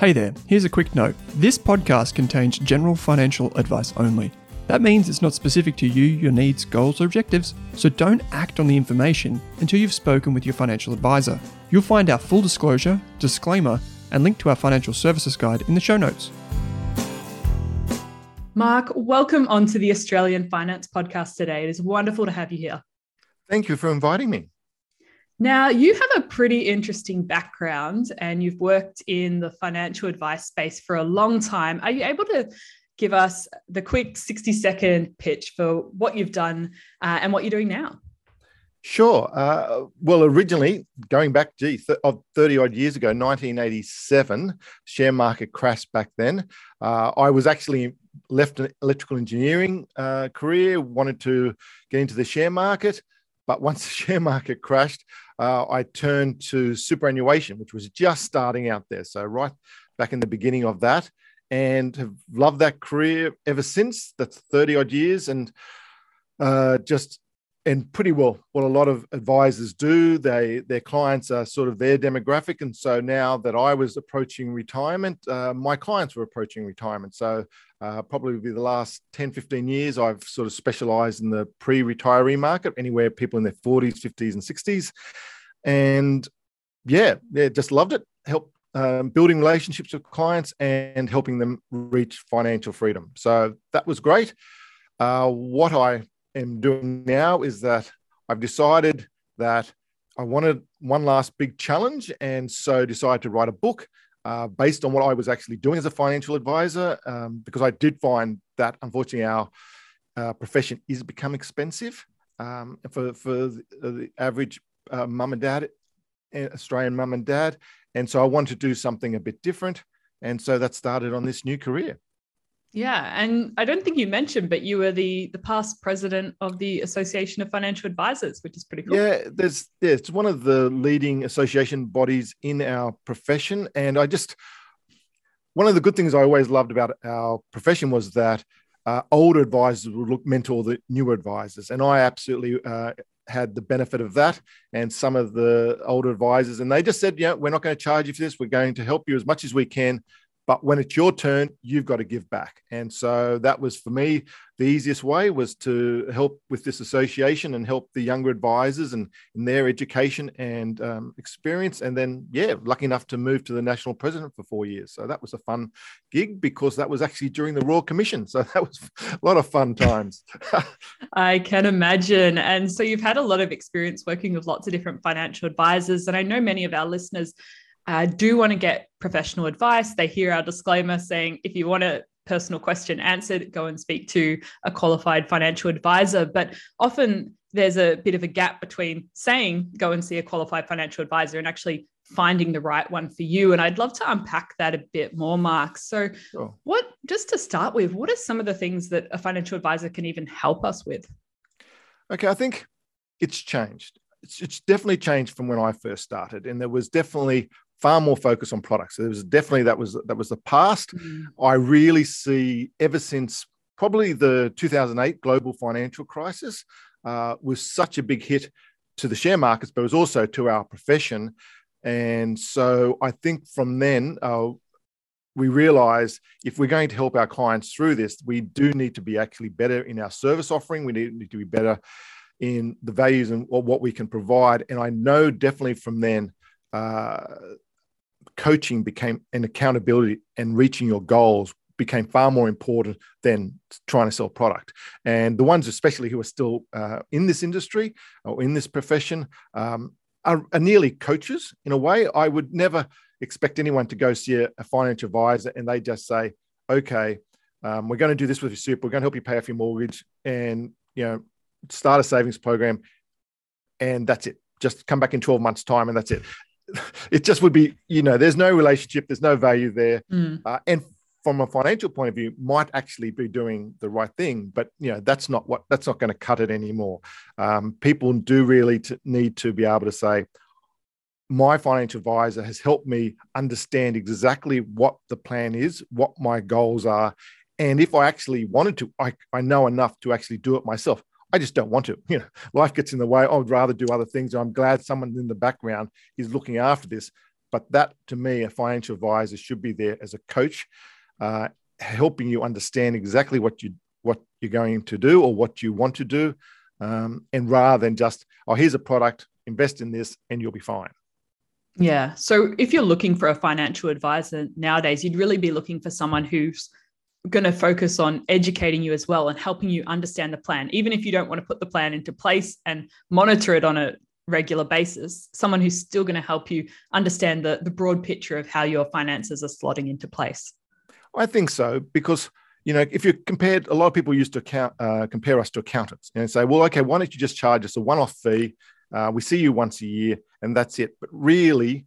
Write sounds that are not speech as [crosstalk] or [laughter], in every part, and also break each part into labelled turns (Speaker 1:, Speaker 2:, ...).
Speaker 1: Hey there, here's a quick note. This podcast contains general financial advice only. That means it's not specific to you, your needs, goals, or objectives, so don't act on the information until you've spoken with your financial advisor. You'll find our full disclosure, disclaimer, and link to our financial services guide in the show notes.
Speaker 2: Mark, welcome onto the Australian Finance Podcast today. It is wonderful to have you here.
Speaker 3: Thank you for inviting me.
Speaker 2: Now, you have a pretty interesting background and you've worked in the financial advice space for a long time. Are you able to give us the quick 60 second pitch for what you've done uh, and what you're doing now.
Speaker 3: Sure. Uh, well, originally, going back, gee, th- 30 odd years ago, 1987, share market crashed back then. Uh, I was actually left an electrical engineering uh, career, wanted to get into the share market. But once the [laughs] share market crashed, uh, I turned to superannuation, which was just starting out there. So, right back in the beginning of that and have loved that career ever since. That's 30 odd years. And uh, just and pretty well what a lot of advisors do. They their clients are sort of their demographic. And so now that i was approaching retirement uh, my clients were approaching retirement. So uh, probably the last 10 15 years i've sort of specialized in the pre-retiree market anywhere people in their 40s 50s and 60s and yeah yeah just loved it. Helped um, building relationships with clients and helping them reach financial freedom. So that was great. Uh, what I am doing now is that I've decided that I wanted one last big challenge, and so decided to write a book uh, based on what I was actually doing as a financial advisor, um, because I did find that unfortunately our uh, profession is become expensive um, for for the, the average uh, mum and dad, Australian mum and dad, and so I wanted to do something a bit different. And so that started on this new career.
Speaker 2: Yeah, and I don't think you mentioned, but you were the the past president of the Association of Financial Advisors, which is pretty cool.
Speaker 3: Yeah, there's yeah, it's one of the leading association bodies in our profession, and I just one of the good things I always loved about our profession was that uh, older advisors would look mentor the newer advisors, and I absolutely uh, had the benefit of that and some of the older advisors. And they just said yeah we're not going to charge you for this. We're going to help you as much as we can but when it's your turn you've got to give back. And so that was for me the easiest way was to help with this association and help the younger advisors and in their education and um, experience. And then yeah lucky enough to move to the national president for four years. So that was a fun gig because that was actually during the royal commission. So that was [laughs] a lot of fun times. [laughs]
Speaker 2: I can imagine. And so you've had a lot of experience working with lots of different financial advisors. And i know many of our listeners uh, do want to get professional advice, they hear our disclaimer saying if you want a personal question answered, go and speak to a qualified financial advisor. But often there's a bit of a gap between saying go and see a qualified financial advisor and actually finding the right one for you. And I'd love to unpack that a bit more, Mark. So, sure. what, just to start with, what are some of the things that a financial advisor can even help us with?
Speaker 3: Okay, I think it's changed. It's, it's definitely changed from when I first started. And there was definitely far more focus on products. So there was definitely that was that was the past. Mm. I really see ever since probably the 2008 global financial crisis uh, was such a big hit to the share markets, but it was also to our profession. And so I think from then, uh, we realize if we're going to help our clients through this, we do need to be actually better in our service offering. We need to be better in the values and what we can provide. And I know definitely from then, uh, coaching became an accountability and reaching your goals became far more important than trying to sell product. And the ones, especially who are still uh, in this industry or in this profession, um, are, are, nearly coaches in a way. I would never expect anyone to go see a, a financial advisor and they just say, "Okay, um, we're going to do this with your super. We're going to help you pay off your mortgage, and you know, start a savings program, and that's it. Just come back in twelve months' time, and that's it." [laughs] it just would be, you know, there's no relationship, there's no value there. Mm. Uh, and from a financial point of view, might actually be doing the right thing, but you know that's not what that's not going to cut it anymore. Um, people do really to, need to be able to say, my financial advisor has helped me understand exactly what the plan is, what my goals are, and if I actually wanted to, I, I know enough to actually do it myself. I just don't want to. [laughs] You know, life gets in the way. I would rather do other things. I'm glad someone in the background is looking after this. But that, to me, a financial advisor should be there as a coach, uh, helping you understand exactly what you what you're going to do or what you want to do, um, and rather than just, oh, here's a product, invest in this, and you'll be fine.
Speaker 2: Yeah. So if you're looking for a financial advisor nowadays, you'd really be looking for someone who's going to focus on educating you as well and helping you understand the plan even if you don't want to put the plan into place and monitor it on a regular basis. Someone who's still going to help you understand the, the broad picture of how your finances are slotting into place.
Speaker 3: I think so because you know if you compared a lot of people used to account, uh, compare us to accountants and say well okay why don't you just charge us a one-off fee? Uh, we see you once a year and that's it. But really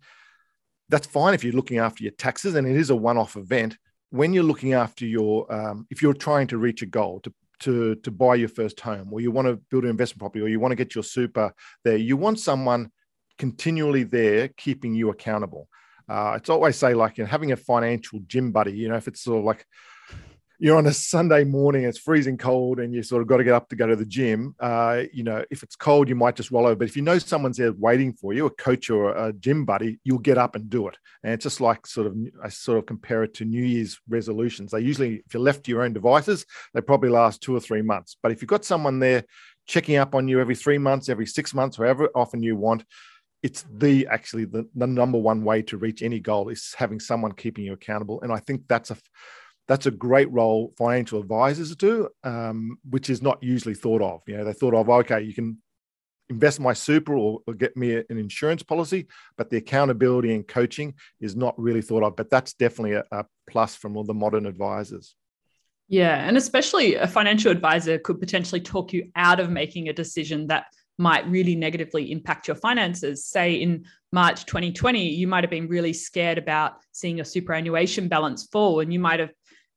Speaker 3: that's fine if you're looking after your taxes and it is a one-off event when you're looking after your, um, if you're trying to reach a goal to, to, to buy your first home, or you want to build an investment property, or you want to get your super there, you want someone continually there keeping you accountable. Uh, it's always say like you know, having a financial gym buddy. You know, if it's sort of like you're on a Sunday morning, it's freezing cold, and you sort of got to get up to go to the gym. Uh, you know, if it's cold, you might just roll over. But if you know someone's there waiting for you, a coach or a gym buddy, you'll get up and do it. And it's just like sort of, I sort of compare it to New Year's resolutions. They usually, if you're left to your own devices, they probably last two or three months. But if you've got someone there checking up on you every three months, every six months, however often you want, it's the actually the, the number one way to reach any goal is having someone keeping you accountable. And I think that's a that's a great role financial advisors do, um, which is not usually thought of. You know, they thought of, okay, you can invest my super or, or, get me an insurance policy, but the accountability and coaching is not really thought of. But that's definitely a, a plus from all the modern advisors.
Speaker 2: Yeah. And especially a financial advisor could potentially talk you out of making a decision that might really negatively impact your finances. Say in March 2020, you might have been really scared about seeing your superannuation balance fall, and you might have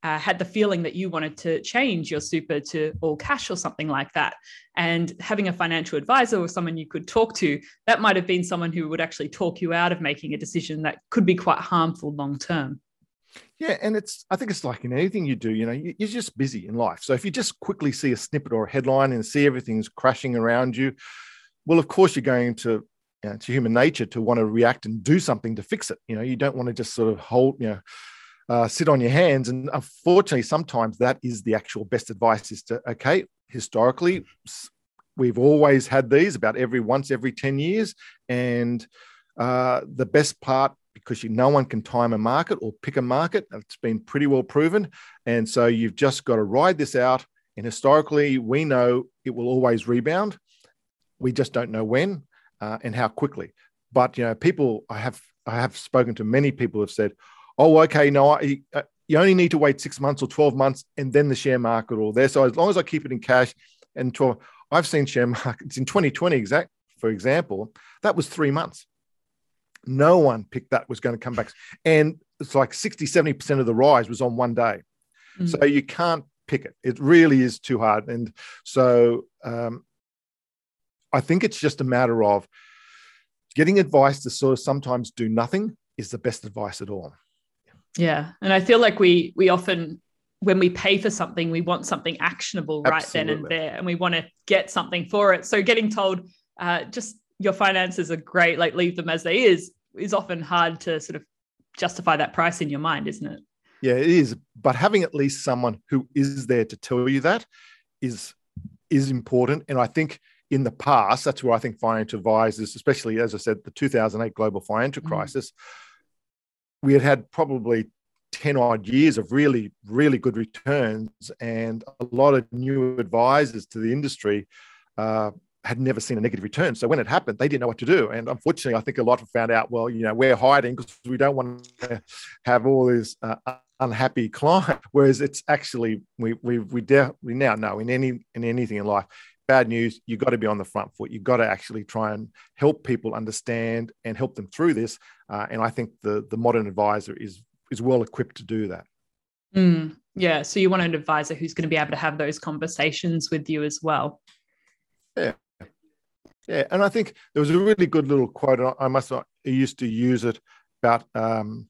Speaker 2: uh, had the feeling that you wanted to change your super to all cash or something like that. And having a financial advisor or someone you could talk to, that might have been someone who would actually talk you out of making a decision that could be quite harmful long term.
Speaker 3: Yeah, and it's I think it's like in anything you do, you know, you're just busy in life. So if you just quickly see a snippet or a headline and see everything's crashing around you, well, of course you're going to you know, it's human nature to want to react and do something to fix it. You know, you don't want to just sort of hold, you know, uh, sit on your hands. And unfortunately, sometimes that is the actual best advice is to, okay, historically, we've always had these about every once every 10 years. And uh, the best part, because you, no one can time a market or pick a market, it's been pretty well proven. And so you've just got to ride this out. And historically, we know it will always rebound. We just don't know when uh, and how quickly. But you know, people I have I have spoken to many people have said, oh, okay, no, I, uh, you only need to wait six months or 12 months and then the share market will there. So as long as I keep it in cash and 12, I've seen share [laughs] markets in 2020, exact, for example, that was three months. No one picked that was going to come back. And it's like 60, 70% of the rise was on one day. Mm-hmm. So you can't pick it. It really is too hard. And so um, I think it's just a matter of getting advice to sort of sometimes do nothing is the best advice at all.
Speaker 2: Yeah, and I feel like we we often when we pay for something, we want something actionable right Absolutely. then and there, and we want to get something for it. So getting told uh, just your finances are great, like leave them as they is, is often hard to sort of justify that price in your mind, isn't it?
Speaker 3: Yeah, it is. But having at least someone who is there to tell you that is is important. And I think in the past, that's where I think financial advisors, especially as I said, the 2008 global financial mm. crisis, we had had probably 10 odd years of really, really good returns. And a lot of new advisors to the industry uh, had never seen a negative return. So when it happened, they didn't know what to do. And unfortunately, I think a lot of found out, well, you know, we're hiding because we don't want to have all this uh, unhappy client. [laughs] Whereas it's actually, we, we, we, de- we now know in any, in anything in life, bad news, you've got to be on the front foot. You've got to actually try and help people understand and help them through this. Uh, and I think the, the modern advisor is, is well equipped to do that.
Speaker 2: Mm, yeah. So you want an advisor who's going to be able to have those conversations with you as well.
Speaker 3: Yeah. Yeah. And I think there was a really good little quote. I must, I used to use it about um,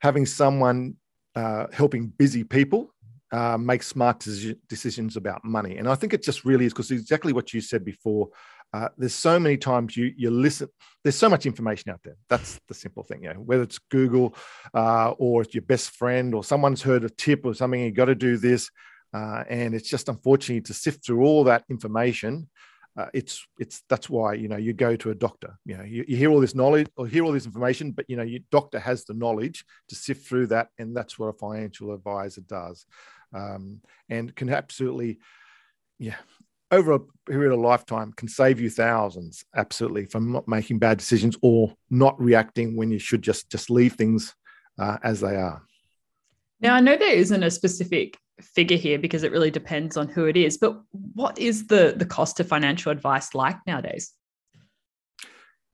Speaker 3: having someone uh, helping busy people uh, make smart decisions about money. And I think it just really is because exactly what you said before. Uh, there's so many times you you listen. There's so much information out there. That's the simple thing. Know, whether it's Google uh, or it's your best friend or someone's heard a tip or something. You got to do this, uh, and it's just unfortunately to sift through all that information. Uh, it's it's that's why you know you go to a doctor you know you, you, hear all this knowledge or hear all this information but you know your doctor has the knowledge to sift through that and that's what a financial advisor does um, and can absolutely, yeah, over a period of lifetime can save you thousands absolutely from not making bad decisions or not reacting when you should just just leave things uh, as they are.
Speaker 2: Now i know there isn't a specific figure here because it really depends on who it is but what is the the cost of financial advice like nowadays?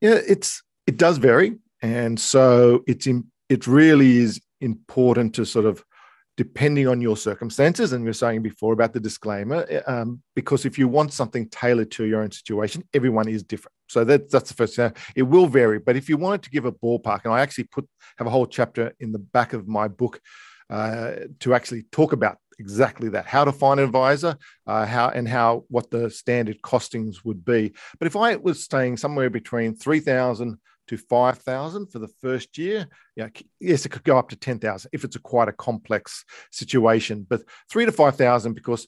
Speaker 3: Yeah it's it does vary. And so it's in, it really is important to sort of depending on your circumstances. And we were saying before about the disclaimer, eh, um, because if you want something tailored to your own situation, everyone is different. So that, that's the first thing. It will vary, but if you wanted to give a ballpark, and I actually put have a whole chapter in the back of my book uh, to actually talk about exactly that: how to find an advisor, uh, how and how what the standard costings would be. But if I was staying somewhere between three thousand to 5,000 for the first year. Yeah, yes, it could go up to 10,000 if it's a quite a complex situation, but three to 5,000 because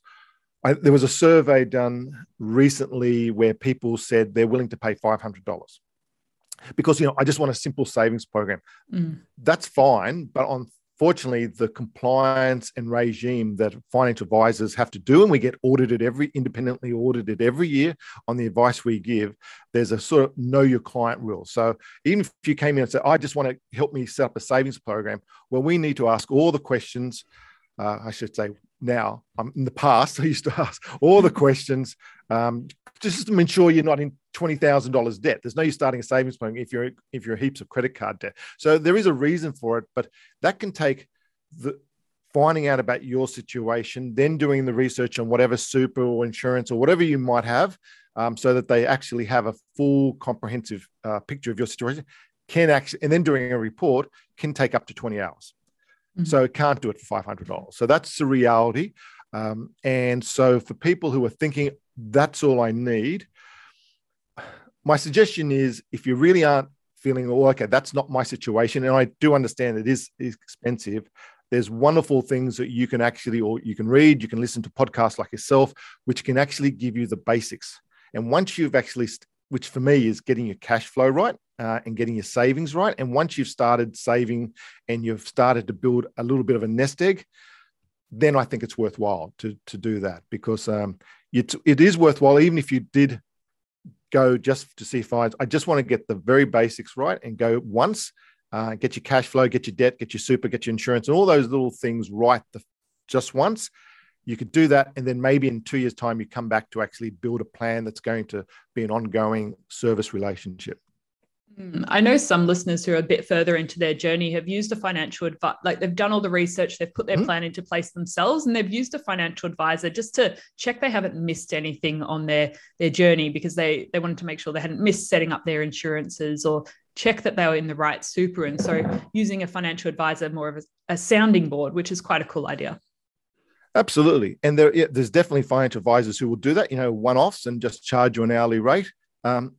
Speaker 3: I, there was a survey done recently where people said they're willing to pay $500 because, you know, I just want a simple savings program. Mm. That's fine. But on fortunately, the compliance and regime that financial advisors have to do, and we get audited every independently audited every year on the advice we give. There's a sort of know your client rule. So even if you came in and said, "I just want to help me set up a savings program," well, we need to ask all the questions. Uh, I should say now. Um, in the past, [laughs] I used to ask all the questions um, just to ensure you're not in twenty thousand dollars debt. There's no use starting a savings plan if you're if you're heaps of credit card debt. So there is a reason for it, but that can take the finding out about your situation, then doing the research on whatever super or insurance or whatever you might have, um, so that they actually have a full comprehensive uh, picture of your situation. Can actually and then doing a report can take up to twenty hours. Mm-hmm. So it can't do it for five hundred dollars. So that's the reality. Um, and so for people who are thinking that's all I need, my suggestion is if you really aren't feeling, oh, okay, that's not my situation, and I do understand it is, is expensive, there's wonderful things that you can actually, or you can read, you can listen to podcasts like yourself, which can actually give you the basics. And once you've actually, which for me is getting your cash flow right uh, and getting your savings right. And once you've started saving and you've started to build a little bit of a nest egg, then I think it's worthwhile to, to do that because um, it, it is worthwhile, even if you did go just to see fines. I just want to get the very basics right and go once, uh, get your cash flow, get your debt, get your super, get your insurance, and all those little things right the, just once. You could do that, and then maybe in two years' time, you come back to actually build a plan that's going to be an ongoing service relationship.
Speaker 2: Hmm, I know some listeners who are a bit further into their journey have used a financial advisor, like they've done all the research, they've put their mm-hmm. plan into place themselves, and they've used a financial advisor just to check they haven't missed anything on their their journey because they they wanted to make sure they hadn't missed setting up their insurances or check that they were in the right super. And so using a financial advisor more of a, a sounding board, which is quite a cool idea.
Speaker 3: Absolutely. And there, yeah, there's definitely financial advisors who will do that, you know, one offs and just charge you an hourly rate. Um,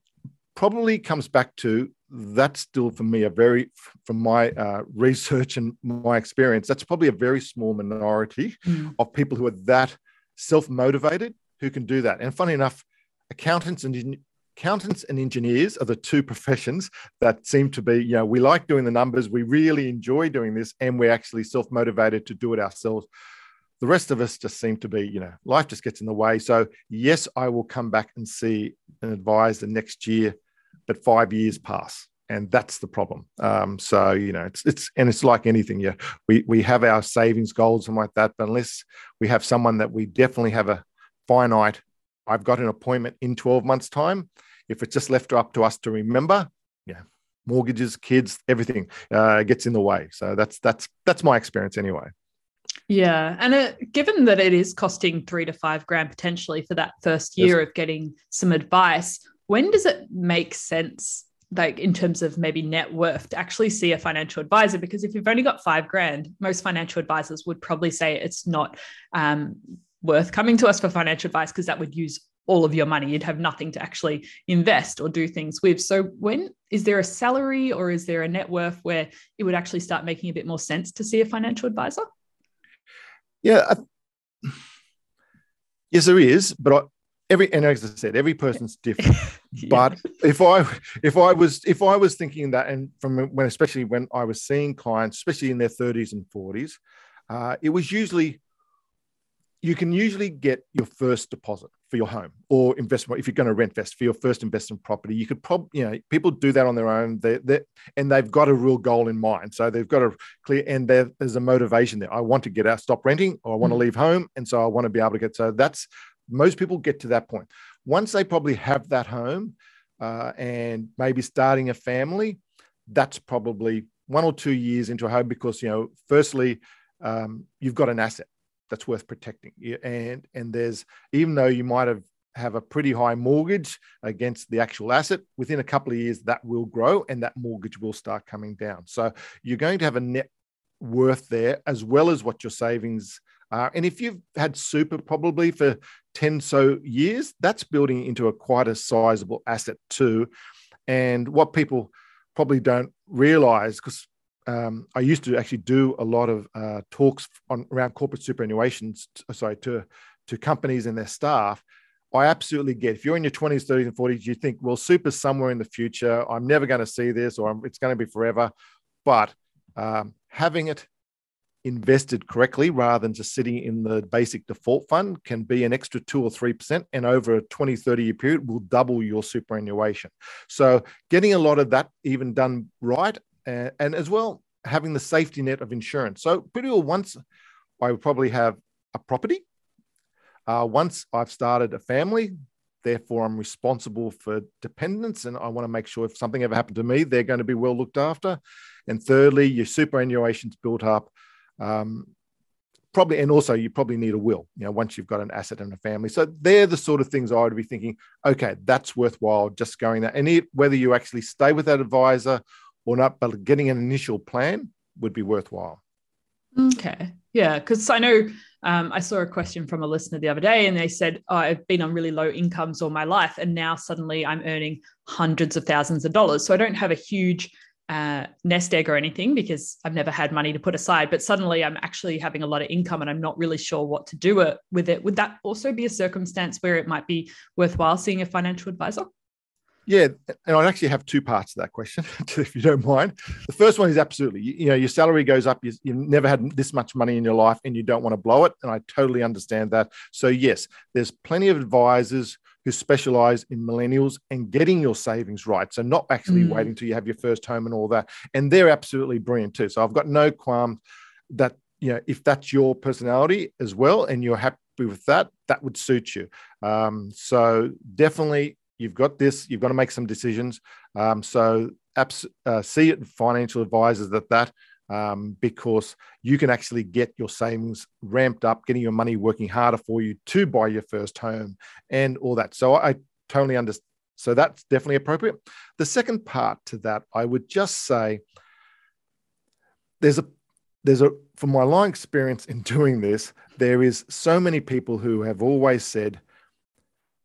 Speaker 3: probably comes back to that's still for me a very, from my uh, research and my experience, that's probably a very small minority mm. of people who are that self motivated who can do that. And funny enough, accountants and accountants and engineers are the two professions that seem to be, you know, we like doing the numbers, we really enjoy doing this, and we're actually self motivated to do it ourselves. The rest of us just seem to be, you know, life just gets in the way. So, yes, I will come back and see and advise the next year, but five years pass. And that's the problem. Um, so you know, it's it's and it's like anything. Yeah, we we have our savings goals and like that, but unless we have someone that we definitely have a finite, I've got an appointment in twelve months' time. If it's just left up to us to remember, yeah, mortgages, kids, everything uh, gets in the way. So that's that's that's my experience anyway.
Speaker 2: Yeah, and it, given that it is costing three to five grand potentially for that first year yes. of getting some advice, when does it make sense, like in terms of maybe net worth, to actually see a financial advisor? Because if you've only got five grand, most financial advisors would probably say it's not um, worth coming to us for financial advice because that would use all of your money. You'd have nothing to actually invest or do things with. So, when is there a salary or is there a net worth where it would actually start making a bit more sense to see a financial advisor?
Speaker 3: Yeah. I, [sighs] yes, there is, but every and as I said, every person's different. [laughs] yeah. But if I if I was if I was thinking that, and from when especially when I was seeing clients, especially in their thirties and forties, uh, it was usually you can usually get your first deposit for your home or investment if you're going to rent vest for your first investment property you could probably you know people do that on their own they they and they've got a real goal in mind so they've got a clear and there's a motivation there i want to get out stop renting or i want mm-hmm. to leave home and so i want to be able to get so that's most people get to that point once they probably have that home uh, and maybe starting a family that's probably one or two years into a home because you know firstly um, you've got an asset that's worth protecting. And and there's even though you might have have a pretty high mortgage against the actual asset within a couple of years that will grow and that mortgage will start coming down so you're going to have a net worth there as well as what your savings are and if you've had super probably for 10 so years that's building into a quite a sizable asset too and what people probably don't realize because um, I used to actually do a lot of uh, talks on around corporate superannuations, sorry, to to companies and their staff. I absolutely get if you're in your 20s, 30s, and 40s, you think, well, super's somewhere in the future. I'm never going to see this, or it's going to be forever. But um, having it invested correctly rather than just sitting in the basic default fund can be an extra two or 3%. And over a 20, 30 year period will double your superannuation. So getting a lot of that even done right and, and as well having the safety net of insurance. So pretty well once I would probably have a property. Uh, once I've started a family, therefore I'm responsible for dependents, and I want to make sure if something ever happened to me, they're going to be well looked after. And thirdly, your superannuation's built up. Um, probably, and also you probably need a will. You know, once you've got an asset and a family, so they're the sort of things I would be thinking. Okay, that's worthwhile just going there, and it, whether you actually stay with that advisor or not, but getting an initial plan would be worthwhile.
Speaker 2: Okay. Yeah. Because I know um, I saw a question from a listener the other day and they said, oh, I've been on really low incomes all my life. And now suddenly I'm earning hundreds of thousands of dollars. So I don't have a huge uh, nest egg or anything because I've never had money to put aside. But suddenly I'm actually having a lot of income and I'm not really sure what to do it, with it. Would that also be a circumstance where it might be worthwhile seeing a financial advisor?
Speaker 3: Yeah, and I actually have two parts to that question, [laughs] if you don't mind. The first one is absolutely, you, know, your salary goes up. You, have never had this much money in your life, and you don't want to blow it. And I totally understand that. So yes, there's plenty of advisors who specialize in millennials and getting your savings right. So not actually mm. waiting till you have your first home and all that. And they're absolutely brilliant too. So I've got no qualms that you know if that's your personality as well, and you're happy with that, that would suit you. Um, so definitely you've got this, you've got to make some decisions. Um, so apps, uh, see it financial advisors at that um, because you can actually get your savings ramped up, getting your money working harder for you to buy your first home and all that. So I totally understand So that's definitely appropriate. The second part to that, I would just say there's a there's a from my long experience in [laughs] doing this, there is so many people who have always said,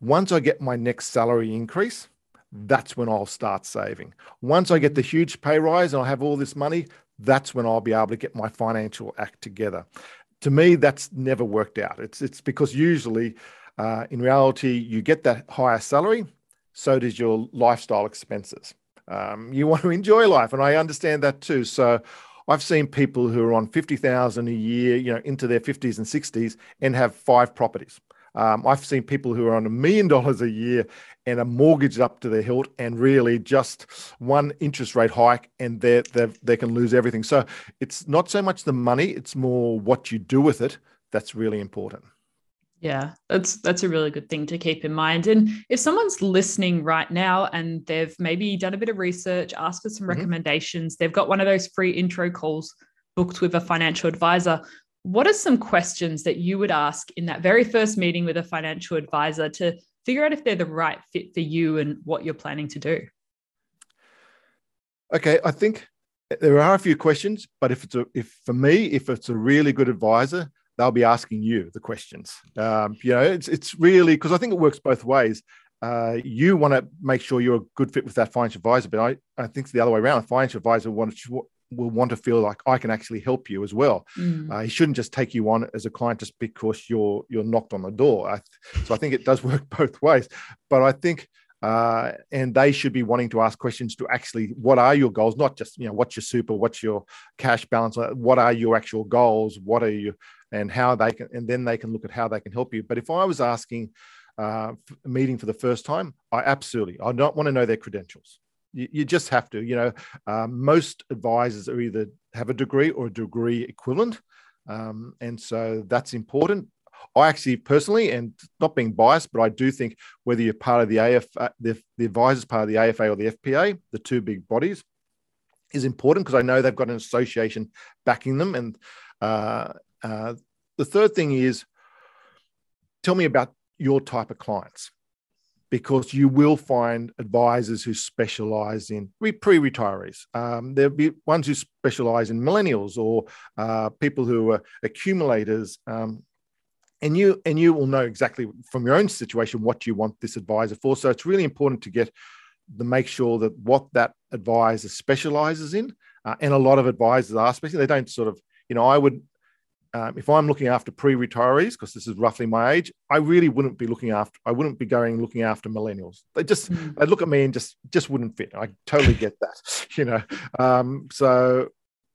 Speaker 3: once I get my next salary increase, that's when I'll start saving. Once I get the huge pay rise and I have all this money, that's when I'll be able to get my financial act together. To me, that's never worked out. It's it's because usually, uh, in reality, you get that higher salary, so does your lifestyle expenses. Um, you want to enjoy life, and I understand that too. So, I've seen people who are on fifty thousand a year, you know, into their fifties and sixties, and have five properties. Um, I've seen people who are on a million dollars a year and are mortgaged up to their hilt, and really just one interest rate hike, and they they can lose everything. So it's not so much the money; it's more what you do with it that's really important.
Speaker 2: Yeah, that's that's a really good thing to keep in mind. And if someone's listening right now and they've maybe done a bit of research, asked for some mm-hmm. recommendations, they've got one of those free intro calls booked with a financial advisor. What are some questions that you would ask in that very first meeting with a financial advisor to figure out if they're the right fit for you and what you're planning to do?
Speaker 3: Okay, I think there are a few questions, but if it's a, if for me, if it's a really good advisor, they'll be asking you the questions. Um, you know, it's it's really because I think it works both ways. Uh, you want to make sure you're a good fit with that financial advisor, but I, I think it's the other way around. A financial advisor wants will want to feel like I can actually help you as well. Mm. Uh, he shouldn't just take you on as a client just because you're you're knocked on the door. I, so I think it does [laughs] work both ways. But I think uh, and they should be wanting to ask questions to actually what are your goals, not just you know what's your super, what's your cash balance, uh, what are your actual goals, what are you, and how they can, and then they can look at how they can help you. But if I was asking uh, a meeting for the first time, I absolutely I don't want to know their credentials. You, just have to. You know, uh, most advisors are either have a degree or a degree equivalent, um, and so that's important. I actually personally, and not being biased, but I do think whether you're part of the AF, uh, the, the advisors part of the AFA or the FPA, the two big bodies, is important because I know they've got an association backing them. And uh, uh, the third thing is, tell me about your type of clients because you will find advisors who specialize in pre-retirees. Um, there'll be ones who specialize in millennials or uh, people who are accumulators. Um, and you and you will know exactly from your own situation what you want this advisor for. So it's really important to get to make sure that what that advisor specializes in, uh, and a lot of advisors are, especially they don't sort of, you know, I would um, if I'm looking after pre-retirees, because this is roughly my age, I really wouldn't be looking after. I wouldn't be going looking after millennials. They just mm. they look at me and just just wouldn't fit. I totally get that, [laughs] you know. Um, so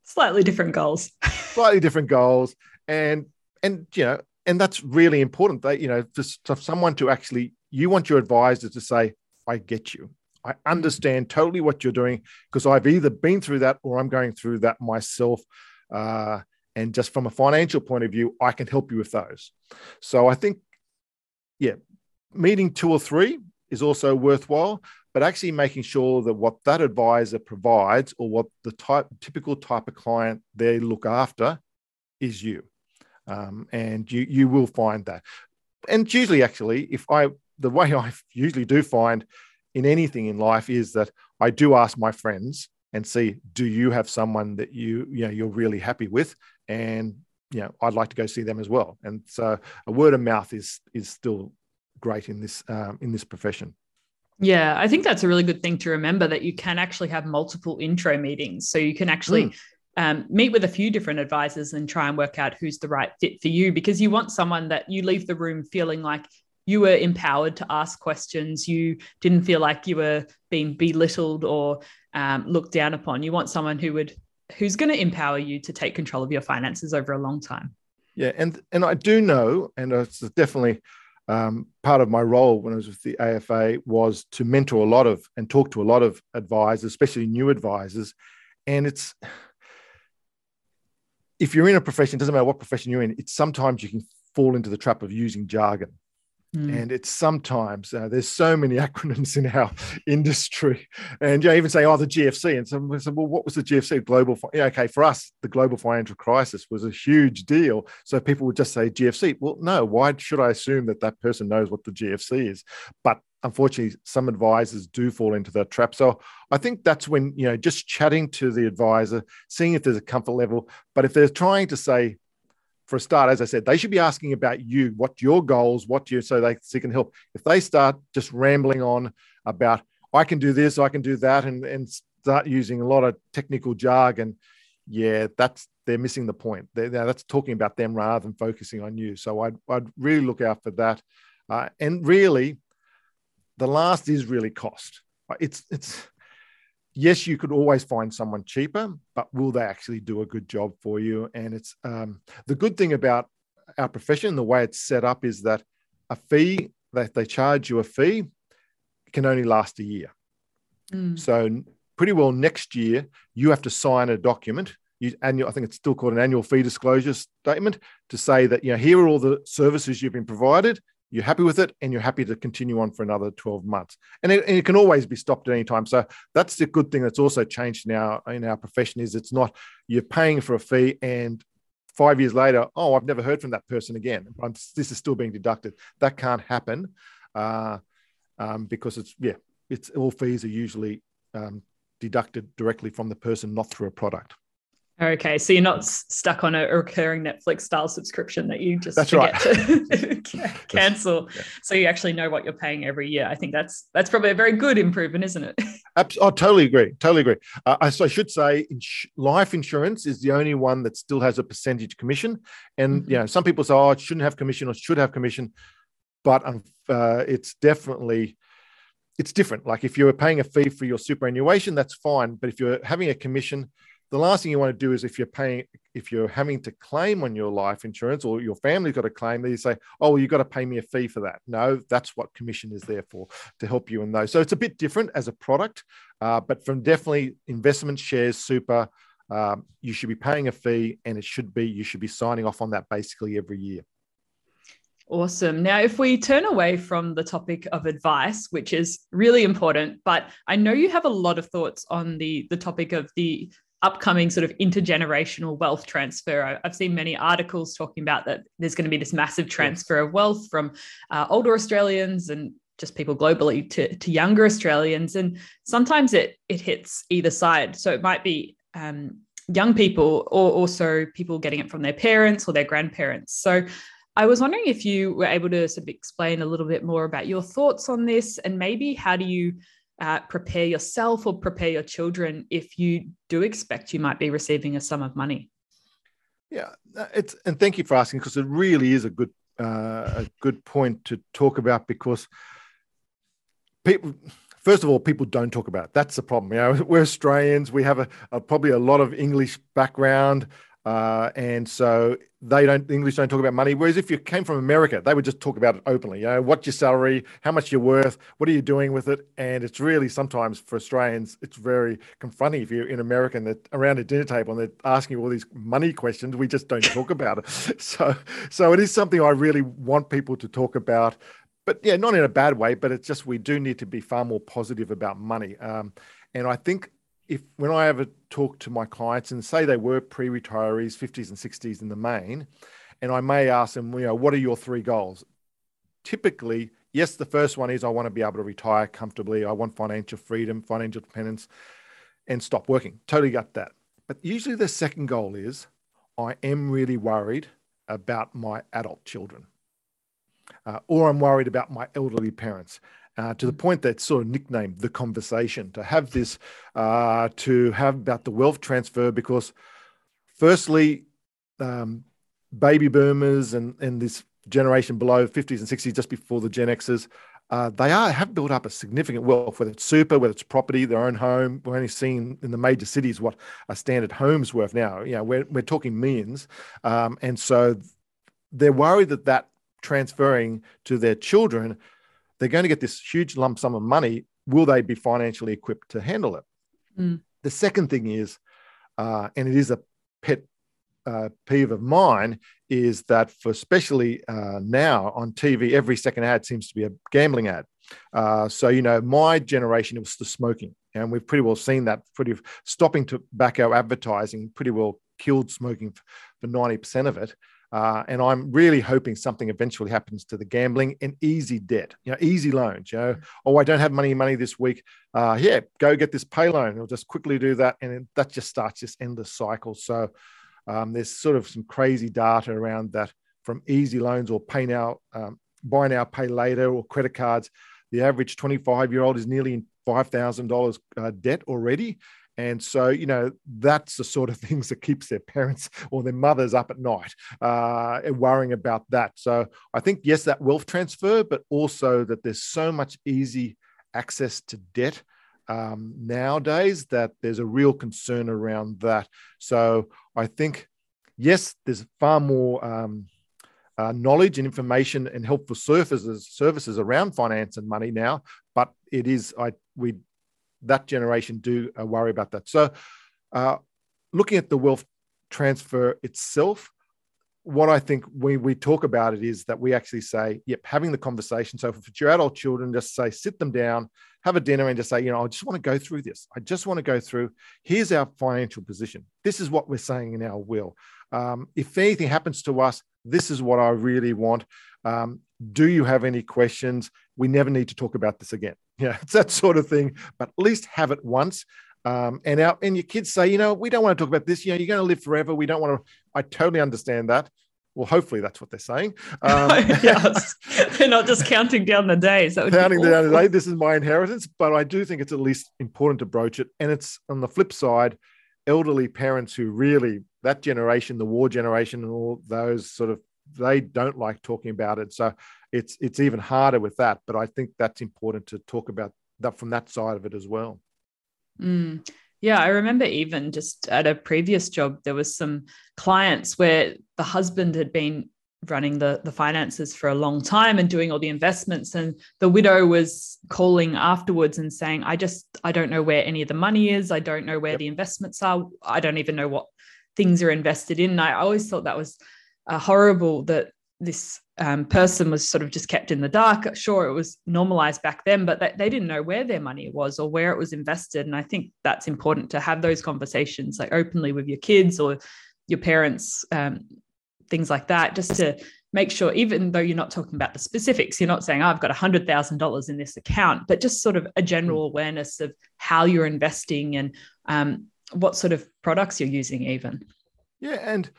Speaker 2: slightly different goals. [laughs]
Speaker 3: slightly different goals, and and you know, and that's really important. That you know, just for someone to actually, you want your advisor to say, "I get you." I understand totally what you're doing because I've either been through that or I'm going through that myself. Uh, and just from a financial point of view, I can help you with those. So I think, yeah, meeting two or three is also worthwhile, but actually making sure that what that advisor provides or what the type typical type of client they look after is you. Um, and you you will find that. And usually actually, if I the way I usually do find in anything in life is that I do ask my friends and see do you have someone that you you know you're really happy with and you know I'd like to go see them as well. And so a word of mouth is is still great in this um, in this profession.
Speaker 2: Yeah, I think that's a really good thing to remember that you can actually have multiple intro meetings, so you can actually. Mm. Um, meet with a few different advisors and try and work out who's the right fit for you because you want someone that you leave the room feeling like you were empowered to ask questions. You didn't feel like you were being belittled or um, looked down upon. You want someone who would who's going to empower you to take control of your finances over a long time.
Speaker 3: Yeah, and and I do know, and it's definitely um, part of my role when I was with the AFA was to mentor a lot of and talk to a lot of advisors, especially new advisors. And it's if you're in a profession, it doesn't matter what profession you're in, it's sometimes you can fall into the trap of using jargon. Mm. And it's sometimes uh, there's so many [laughs] acronyms in our industry, and you know, even say, "Oh, the GFC," and someone said, "Well, what was the GFC?" Global, yeah, okay, for us, the global financial crisis was a huge deal. So people would just say GFC. Well, no, why should I assume that that person knows what the GFC is? But unfortunately, some advisors do fall into that trap. So I think that's when, you know, just chatting to the advisor, seeing if there's a comfort level. But if they're trying to say, for a start, as I said, they should be asking about you, what your goals, what you, so they, so they can help. If they start just rambling on about, I can do this, I can do that, and, and start using a lot of technical jargon, yeah, that's they're missing the point. They're, that's talking about them rather than focusing on you. So I'd, I'd really look out for that. Uh, and really, the last is really cost. It's it's yes, you could always find someone cheaper, but will they actually do a good job for you? And it's um, the good thing about our profession, the way it's set up, is that a fee that they charge you a fee can only last a year. Mm. So pretty well next year you have to sign a document you, annual, I think it's still called an annual fee disclosure statement to say that you know here are all the services you've been provided you're happy with it and you're happy to continue on for another 12 months. And it, and it, can always be stopped at any time. So that's the good thing that's also changed now in our profession is it's not you're paying for a fee and five years later oh i've never heard from that person again. I'm, this is still being deducted. That can't happen uh, um, because it's yeah it's all fees are usually um, deducted directly from the person not through a product
Speaker 2: Okay, so you're not stuck on a recurring Netflix style subscription that you just
Speaker 3: that's
Speaker 2: forget [laughs] right. to cancel. Yeah. So you actually know what you're paying every year. I think that's that's probably a very good improvement, isn't it? [laughs]
Speaker 3: I oh, totally agree. Totally agree. Uh, so I should say, ins- life insurance is the only one that still has a percentage commission. And mm-hmm. you know, some people say, "Oh, it shouldn't have commission or should have commission," but um, uh, it's definitely it's different. Like if you're paying a fee for your superannuation, that's fine. But if you're having a commission, the last thing you want to do is if you're paying if you're having to claim on your life insurance or your family's got a claim that you say oh well, you've got to pay me a fee for that. No that's what commission is there for to help you in those. So it's a bit different as a product uh, but from definitely investment shares super um, you should be paying a fee and it should be you should be signing off on that basically every year.
Speaker 2: Awesome. Now, if we turn away from the topic of advice, which is really important, but I know you have a lot of thoughts on the, the topic of the upcoming sort of intergenerational wealth transfer. I've seen many articles talking about that there's going to be this massive transfer of wealth from uh, older Australians and just people globally to, to younger Australians. And sometimes it, it hits either side. So it might be um, young people or also people getting it from their parents or their grandparents. So I was wondering if you were able to sort of explain a little bit more about your thoughts on this and maybe how do you uh, prepare yourself or prepare your children if you do expect you might be receiving a sum of money?
Speaker 3: Yeah, uh, it's and thank you for asking because it really is a good uh, a good point to talk about because people first of all, people don't talk about it. That's the problem. You know, [laughs] we're Australians. We have a, a probably a lot of English background. Uh, and so they don't the English don't talk about money. Whereas if you came from America, they would just talk about it openly. You know, what's your salary? How much you're worth? What are you doing with it? And it's really sometimes for Australians, it's very confronting if you're in America and they're around a dinner table and they're asking you all these money questions. We just don't talk about it. [laughs] So so it is something I really want people to talk about. But yeah, not in a bad way, but it's just we do need to be far more positive about money. Um, and I think if when I ever talk to my clients and say they were pre-retirees, 50s and 60s in the main, and I may ask them, you know, what are your three goals? Typically, yes, the first one is I want to be able to retire comfortably. I want financial freedom, financial independence, and stop working. Totally got that. But usually the second goal is I am really worried about my adult children. Uh, or I'm worried about my elderly parents uh, to the point that sort of nicknamed the conversation to have this uh, to have about the wealth transfer because firstly um, baby boomers and, and this generation below 50s and 60s just before the gen x's uh, they are have built up a significant wealth, whether it's super, whether it's property, their own home. We're only seeing in the major cities what a standard home's worth now. You know, we're, we're talking millions. Um, and so they're worried that that transferring to their children they're going to get this huge lump sum of money. Will they be financially equipped to handle it? Mm. The second thing is, uh, and it is a pet uh, peeve of mine, is that for especially uh, now on TV, every second ad seems to be a gambling ad. Uh, so you know, my generation it was the smoking, and we've pretty well seen that. Pretty stopping tobacco advertising pretty well killed smoking for 90% of it. Uh, and I'm really hoping something eventually happens to the gambling and easy debt, you know, easy loans. You know, oh, I don't have money money this week. Uh, yeah, go get this pay loan. I'll just quickly do that, and that just starts this endless cycle. So um, there's sort of some crazy data around that from easy loans or pay now, um, buy now, pay later, or credit cards. The average 25 year old is nearly in $5,000 uh, debt already. And so, you know, that's the sort of [laughs] things that keeps their parents or their mothers up at night uh, worrying about that. So I think, yes, that wealth transfer, but also that there's so much easy access to debt um, nowadays that there's a real concern around that. So I think, yes, there's far more um, uh, knowledge and information and helpful services services around finance and money now, but it is I we that generation do uh, worry about that. So, uh, looking at the wealth transfer itself, what I think we, we talk about it is that we actually say, yep, having the conversation. So, for your adult children, just say, sit them down, have a dinner, and just say, you know, I just want to go through this. I just want to go through. Here's our financial position. This is what we're saying in our will. Um, if anything happens to us, this is what I really want. Um, do you have any questions? We never need to talk about this again. [laughs] Yeah, it's that sort of thing. But at least have it once. Um, and our and your kids say, you know, we don't want to talk about this. You know, you're going to live forever. We don't want to. I totally understand that. Well, hopefully that's what they're saying. Um, [laughs] [laughs]
Speaker 2: yes, they're not just counting down the days.
Speaker 3: Counting down the day. This is my inheritance, but I do think it's at least important to broach it. And it's on the flip side, elderly parents who really that generation, the war generation, and all those sort of they don't like talking about it. So it's it's even harder with that. But I think that's important to talk about that from that side of it as well.
Speaker 2: Mm. Yeah, I remember even just at a previous job, there was some clients where the husband had been running the, the finances for a long time and doing all the investments. And the widow was calling afterwards and saying, I just, I don't know where any of the money is. I don't know where yep. the investments are. I don't even know what things are invested in. And I always thought that was uh, horrible that this um, person was sort of just kept in the dark. Sure, it was normalized back then, but they, they didn't know where their money was or where it was invested. And I think that's important to have those conversations like openly with your kids or your parents, um, things like that, just to make sure, even though you're not talking about the specifics, you're not saying, oh, I've got $100,000 in this account, but just sort of a general mm. awareness of how you're investing and um, what sort of products you're using, even.
Speaker 3: Yeah. And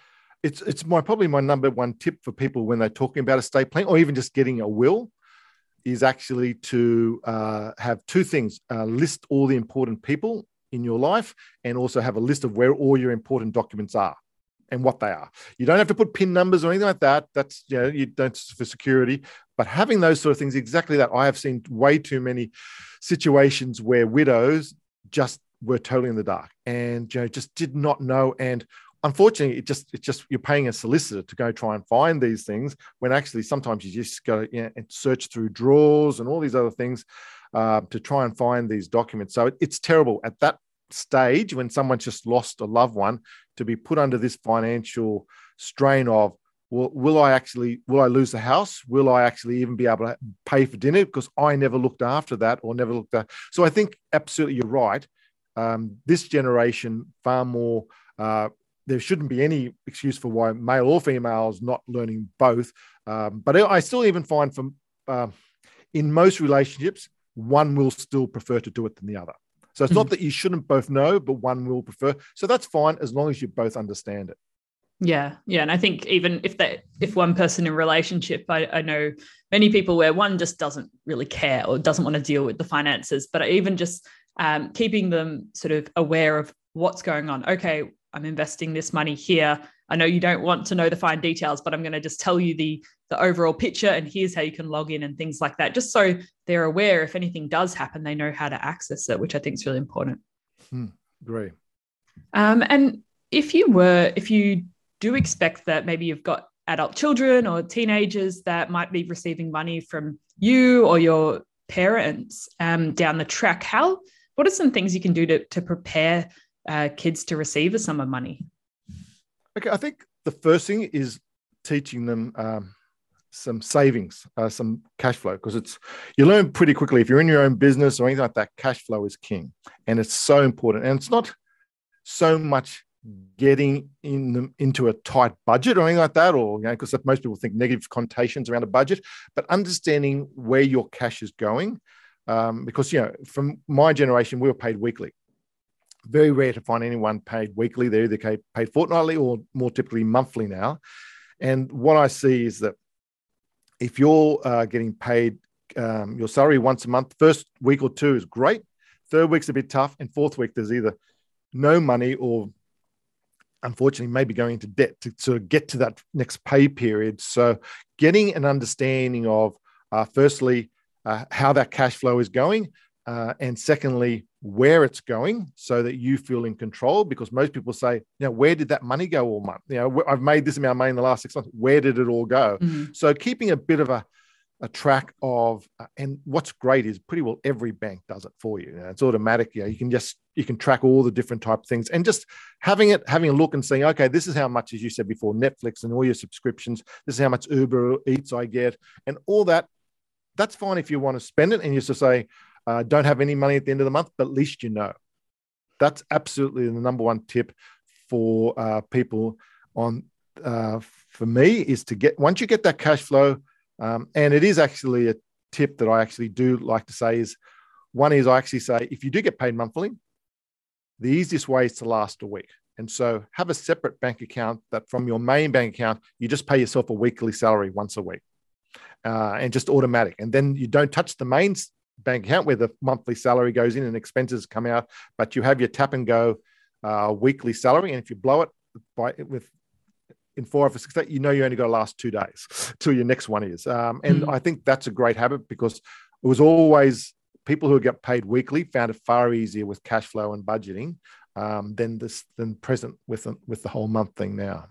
Speaker 3: it's it's my probably my number one tip for people when they're talking about estate planning or even just getting a will is actually to uh, have two things: uh, list all the important people in your life, and also have a list of where all your important documents are and what they are. You don't have to put pin numbers or anything like that. That's you know you don't for security, but having those sort of things exactly that. I have seen way too many situations where widows just were totally in the dark and you know just did not know and unfortunately, it just it's just you're paying a solicitor to go try and find these things when actually sometimes you just go you know, and search through drawers and all these other things uh, to try and find these documents. So it, it's terrible at that stage when someone's just lost a loved one to be put under this financial strain of will, will I actually will I lose the house? Will I actually even be able to pay for dinner because I never looked after that or never looked at? So I think absolutely you're right. Um, this generation far more uh, there shouldn't be any excuse for why male or females not learning both. Um, but I still even find from uh, in most relationships, one will still prefer to do it than the other. So it's mm-hmm. not that you shouldn't both know, but one will prefer. So that's fine as long as you both understand it.
Speaker 2: Yeah, yeah, and I think even if that if one person in relationship, I, I know many people where one just doesn't really care or doesn't want to deal with the finances, but even just um, keeping them sort of aware of what's going on. Okay, I'm investing this money here. I know you don't want to know the fine details, but I'm going to just tell you the the overall picture and here's how you can log in and things like that, just so they're aware if anything does happen, they know how to access it, which I think is really important.
Speaker 3: Hmm, great.
Speaker 2: Um, and if you were, if you do expect that maybe you've got adult children or teenagers that might be receiving money from you or your parents um, down the track, how what are some things you can do to, to prepare uh, kids to receive a sum of money?
Speaker 3: Okay, I think the first thing is teaching them um, some savings, uh, some cash flow, because it's you learn pretty quickly if you're in your own business or anything like that. Cash flow is king, and it's so important. And it's not so much getting in the, into a tight budget or anything like that, or you know, because most people think negative connotations around a budget, but understanding where your cash is going, um, because you know, from my generation, we were paid weekly. Very rare to find anyone paid weekly. They're either paid fortnightly or more typically monthly now. And what I see is that if you're uh, getting paid um, your salary once a month, first week or two is great. Third week's a bit tough, and fourth week there's either no money or unfortunately maybe going into debt to get to that next pay period. So getting an understanding of uh, firstly uh, how that cash flow is going, uh, and secondly where it's going, so that you feel in control. Because most people say, you know, where did that money go all month? You know, I've made this amount of money in the last six months. Where did it all go? Mm-hmm. So keeping a bit of a a track of uh, and what's great is pretty well every bank does it for you. you know, it's automatic you, know, you can just you can track all the different type of things and just having it having a look and saying okay this is how much as you said before netflix and all your subscriptions this is how much uber eats i get and all that that's fine if you want to spend it and you just say uh, don't have any money at the end of the month but at least you know that's absolutely the number one tip for uh, people on uh, for me is to get once you get that cash flow um, and it is actually a tip that I actually do like to say is one is I actually say if you do get paid monthly, the easiest way is to last a week. And so have a separate bank account that from your main bank account, you just pay yourself a weekly salary once a week uh, and just automatic. And then you don't touch the main bank account where the monthly salary goes in and expenses come out, but you have your tap and go uh, weekly salary. And if you blow it by with in four or six days, you know you only got to last two days [laughs] till your next one is. Um, and mm. I think that's a great habit because it was always people who get paid weekly found it far easier with cash flow and budgeting um, than this than present with the, with the whole month thing now.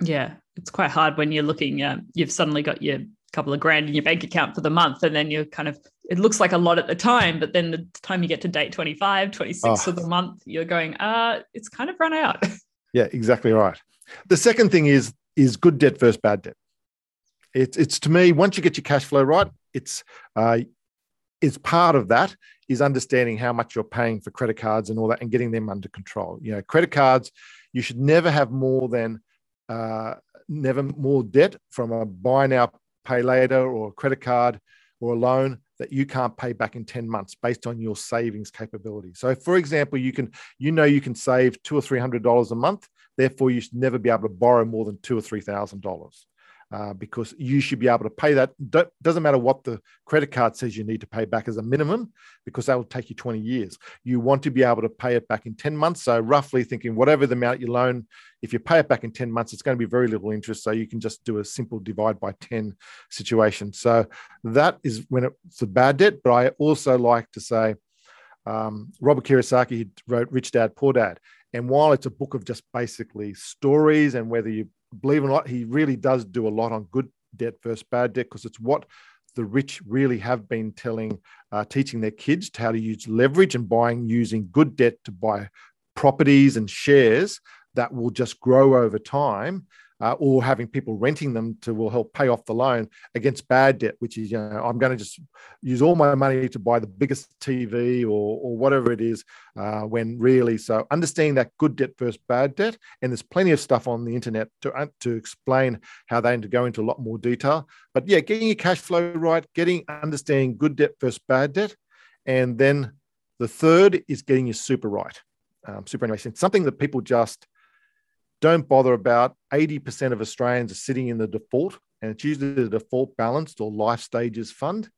Speaker 2: Yeah, it's quite hard when you're looking. Uh, you've suddenly got your couple of grand in your bank account for the month and then you're kind of it looks like a lot at the time but then the time you get to date 25 26 oh. of the month you're going uh it's kind of run out [laughs]
Speaker 3: yeah exactly right the second thing is is good debt versus bad debt. It's it's to me once you get your cash flow right, it's uh, it's part of that is understanding how much you're paying for credit cards and all that and getting them under control. You know, credit cards you should never have more than uh, never more debt from a buy now pay later or a credit card or a loan that you can't pay back in 10 months based on your savings capability. So for example, you can you know you can save two or three hundred dollars a month Therefore, you should never be able to borrow more than two or three thousand dollars. Uh, because you should be able to pay that. Don't, doesn't matter what the credit card says you need to pay back as a minimum, because that will take you 20 years. You want to be able to pay it back in 10 months. So, roughly thinking, whatever the amount you loan, if you pay it back in 10 months, it's going to be very little interest. So, you can just do a simple divide by 10 situation. So, that is when it's a bad debt. But I also like to say, um, Robert Kiyosaki wrote Rich Dad, Poor Dad. And while it's a book of just basically stories and whether you believe it or not, he really does do a lot on good debt versus bad debt because it's what the rich really have been telling, uh, teaching their kids how to use leverage and buying using good debt to buy properties and shares that will just grow over time uh, or having people renting them to will help pay off the loan against bad debt, which is, you know, I'm going to just use all my money to buy the biggest TV or, or whatever it is, uh, when really, so understanding that good debt versus bad debt. And there's plenty of stuff on the internet to, uh, to explain how they to go into a lot more detail. But yeah, getting your cash flow right, getting understanding good debt versus bad debt. And then the third is getting your super right. Um, superannuation, something that people just don't bother about. 80% of Australians are sitting in the default, and it's usually the default balanced or life stages fund.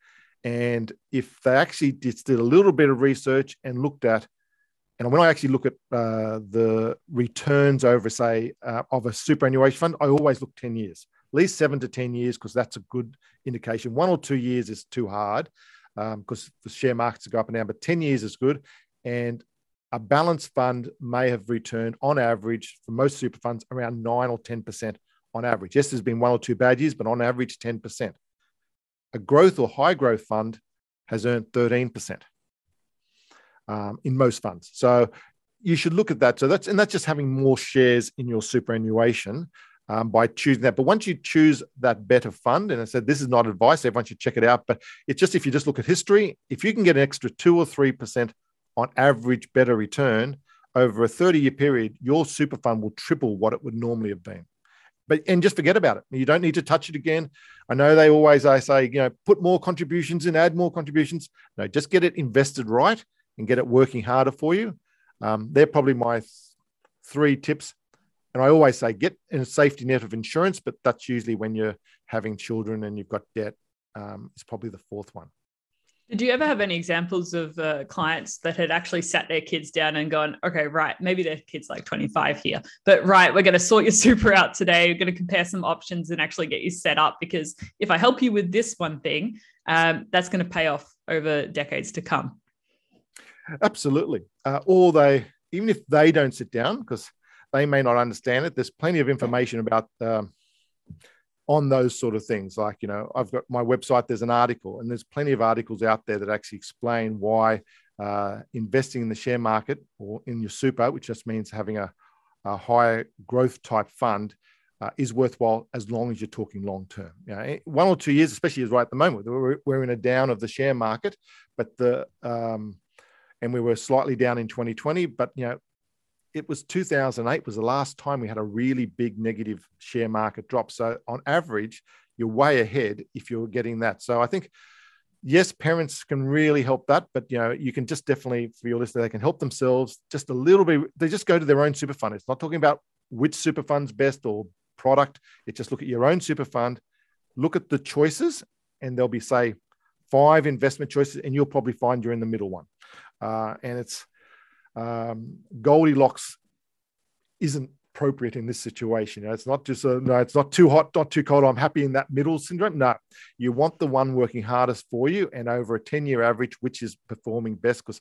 Speaker 3: And if they actually did, did a little bit of research and looked at, and when I actually look at uh, the returns over, say, uh, of a superannuation fund, I always look 10 years, at least seven to 10 years, because that's a good indication. One or two years is too hard because um, the share markets go up and down, but 10 years is good. And a balanced fund may have returned on average for most super funds around 9 or 10% on average. Yes, there's been one or two bad years, but on average, 10%. A growth or high growth fund has earned 13% um, in most funds. So you should look at that. So that's and that's just having more shares in your superannuation um, by choosing that. But once you choose that better fund, and I said this is not advice, everyone should check it out. But it's just if you just look at history, if you can get an extra two or three percent on average better return over a 30 year period, your super fund will triple what it would normally have been. But and just forget about it. You don't need to touch it again. I know they always I say, you know, put more contributions in, add more contributions. No, just get it invested right and get it working harder for you. Um, they're probably my th- three tips. And I always say get in a safety net of insurance, but that's usually when you're having children and you've got debt. Um, it's probably the fourth one.
Speaker 2: Did you ever have any examples of uh, clients that had actually sat their kids down and gone, okay, right, maybe their kid's like 25 here, but right, we're going to sort your [laughs] super out today. We're going to compare some options and actually get you set up because if I help you with this one thing, um, that's going to pay off over decades to come.
Speaker 3: Absolutely. Uh, or they, even if they don't sit down, because they may not understand it, there's plenty of information about. Um, on those sort of things. Like, you know, I've got my website, there's an article, and there's plenty of articles out there that actually explain why uh, investing in the share market or in your super, which just means having a, a higher growth type fund, uh, is worthwhile as long as you're talking long term. You know, one or two years, especially right at the moment, we're, we're in a down of the share market, but the um, and we were slightly down in 2020, but you know it was 2008 was the last time we had a really big negative share market drop. So on average, you're way ahead if you're getting that. So I think yes, parents can really help that, but you know, you can just definitely for your listener, they can help themselves just a little bit. They just go to their own super fund. It's not talking about which super fund's best or product. It's just look at your own super fund, look at the choices, and there'll be say five investment choices, and you'll probably find you're in the middle one. Uh, and it's um, Goldilocks isn't appropriate in this situation. It's not just a, no, it's not too hot, not too cold. I'm happy in that middle syndrome. No, you want the one working hardest for you and over a 10 year average, which is performing best. Because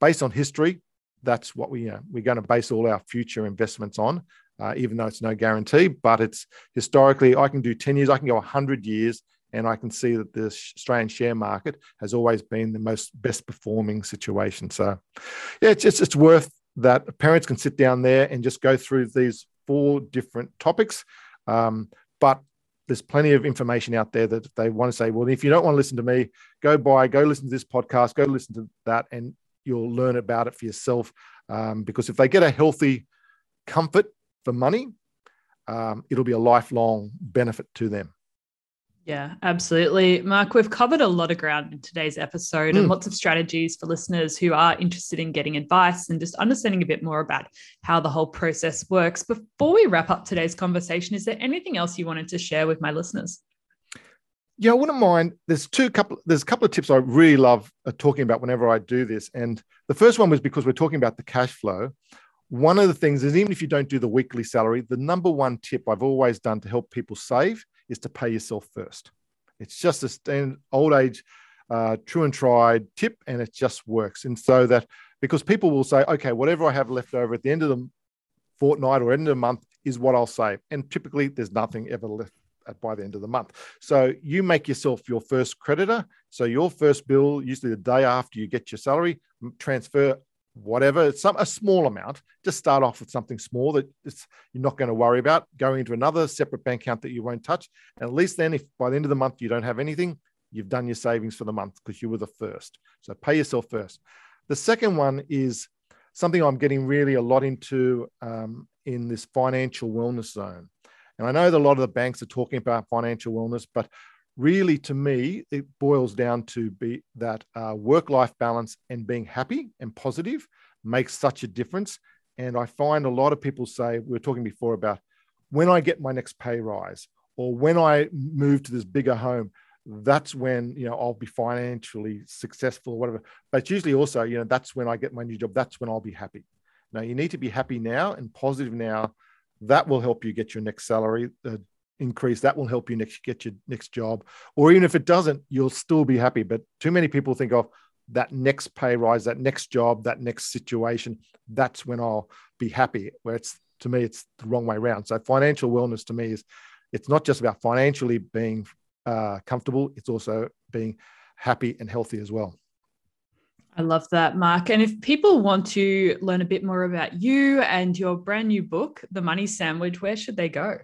Speaker 3: based on history, that's what we, you know, we're going to base all our future investments on, uh, even though it's no guarantee. But it's historically, I can do 10 years, I can go 100 years and I can see that the Australian share market has always been the most best performing situation. So, yeah, it's just, it's worth that parents can sit down there and just go through these four different topics. Um, but there's plenty of information out there that they want to say, well, if you don't want to listen to me, go buy, go listen to this podcast, go listen to that, and you'll learn about it for yourself. Um, because if they get a healthy comfort for money, um, it'll be a lifelong benefit to them.
Speaker 2: Yeah, absolutely. Mark, we've covered a lot of ground in today's episode mm. and lots of strategies for listeners who are interested in getting advice and just understanding a bit more about how the whole process works. Before we wrap up today's conversation, is there anything else you wanted to share with my listeners?
Speaker 3: Yeah, I wouldn't mind. There's two couple. There's a couple of tips I really love uh, talking about whenever I do this, and the first one was because we're talking about the cash flow. One of the things is even if you don't do the weekly salary, the number one tip I've always done to help people save is to pay yourself first. It's just a standard old age, uh, true and tried tip, and it just works. And so that because people will say, okay, whatever I have left over at the end of the fortnight or end of the month is what I'll save. And typically there's nothing ever left by the end of the month. So you make yourself your first creditor. So your first bill, usually the day after you get your salary, transfer whatever, some a small amount. Just start off with something small that you're not going to worry about going into another separate bank account that you won't touch. And at least then, if by the end of the month you don't have anything, you've done your savings for the month because you were the first. So pay yourself first. The second one is something I'm getting really a lot into um, in this financial wellness zone. And I know that a lot of the banks are talking about financial wellness, but really to me it boils down to be that uh, work-life balance and being happy and positive makes such a difference. And i find a lot of people say we were talking before about when i get my next pay rise or when i move to this bigger home that's when you know i'll be financially successful or whatever. But it's usually also you know that's when i get my new job that's when i'll be happy. Now you need to be happy now and positive now. That will help you get your next salary uh, increase that will help you next get your next job. Or even if it doesn't you'll still be happy. But too many people think of that next pay rise that next job that next situation. That's when i'll be happy where it's to me it's the wrong way around. So financial wellness to me is it's not just about financially being uh, comfortable. It's also being happy and healthy as well.
Speaker 2: I love that, Mark. And if people want to learn a bit more about you and your brand new book, The Money Sandwich, where should they go?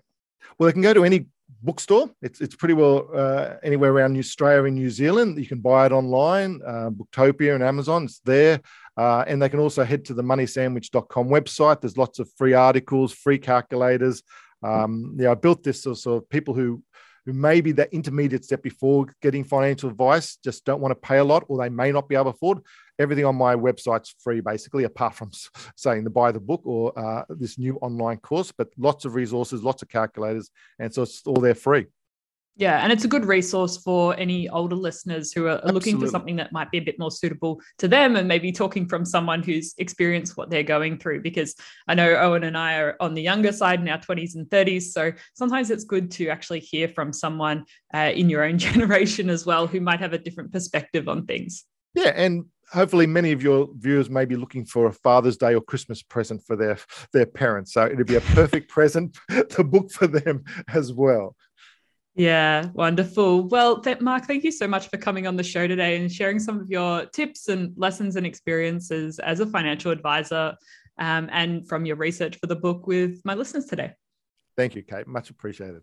Speaker 3: Well, they can go to any bookstore. It's, it's pretty well uh, anywhere around Australia and New Zealand. You can buy it online, uh, Booktopia and Amazon. It's there. Uh, and they can also head to the moneysandwich.com website. There's lots of free articles, free calculators. Um, yeah, I built this so, so people who who may be that intermediate step before getting financial advice just don't want to pay a lot or they may not be able to afford everything on my website's free basically apart from saying to buy the book or uh, this new online course but lots of resources lots of calculators and so it's all there free
Speaker 2: yeah, and it's a good resource for any older listeners who are Absolutely. looking for something that might be a bit more suitable to them and maybe talking from someone who's experienced what they're going through. Because I know Owen and I are on the younger side in our 20s and 30s. So sometimes it's good to actually hear from someone uh, in your own [laughs] generation as well who might have a different perspective on things.
Speaker 3: Yeah, and hopefully many of your viewers may be looking for a Father's Day or Christmas present for their their parents. So it'd be a perfect [laughs] present, to book for them as well.
Speaker 2: Yeah, wonderful. Well, th- Mark, thank you so much for coming on the show today and sharing some of your tips and lessons and experiences as a financial advisor um, and from your research for the book with my listeners today.
Speaker 3: Thank you, Kate. Much appreciated.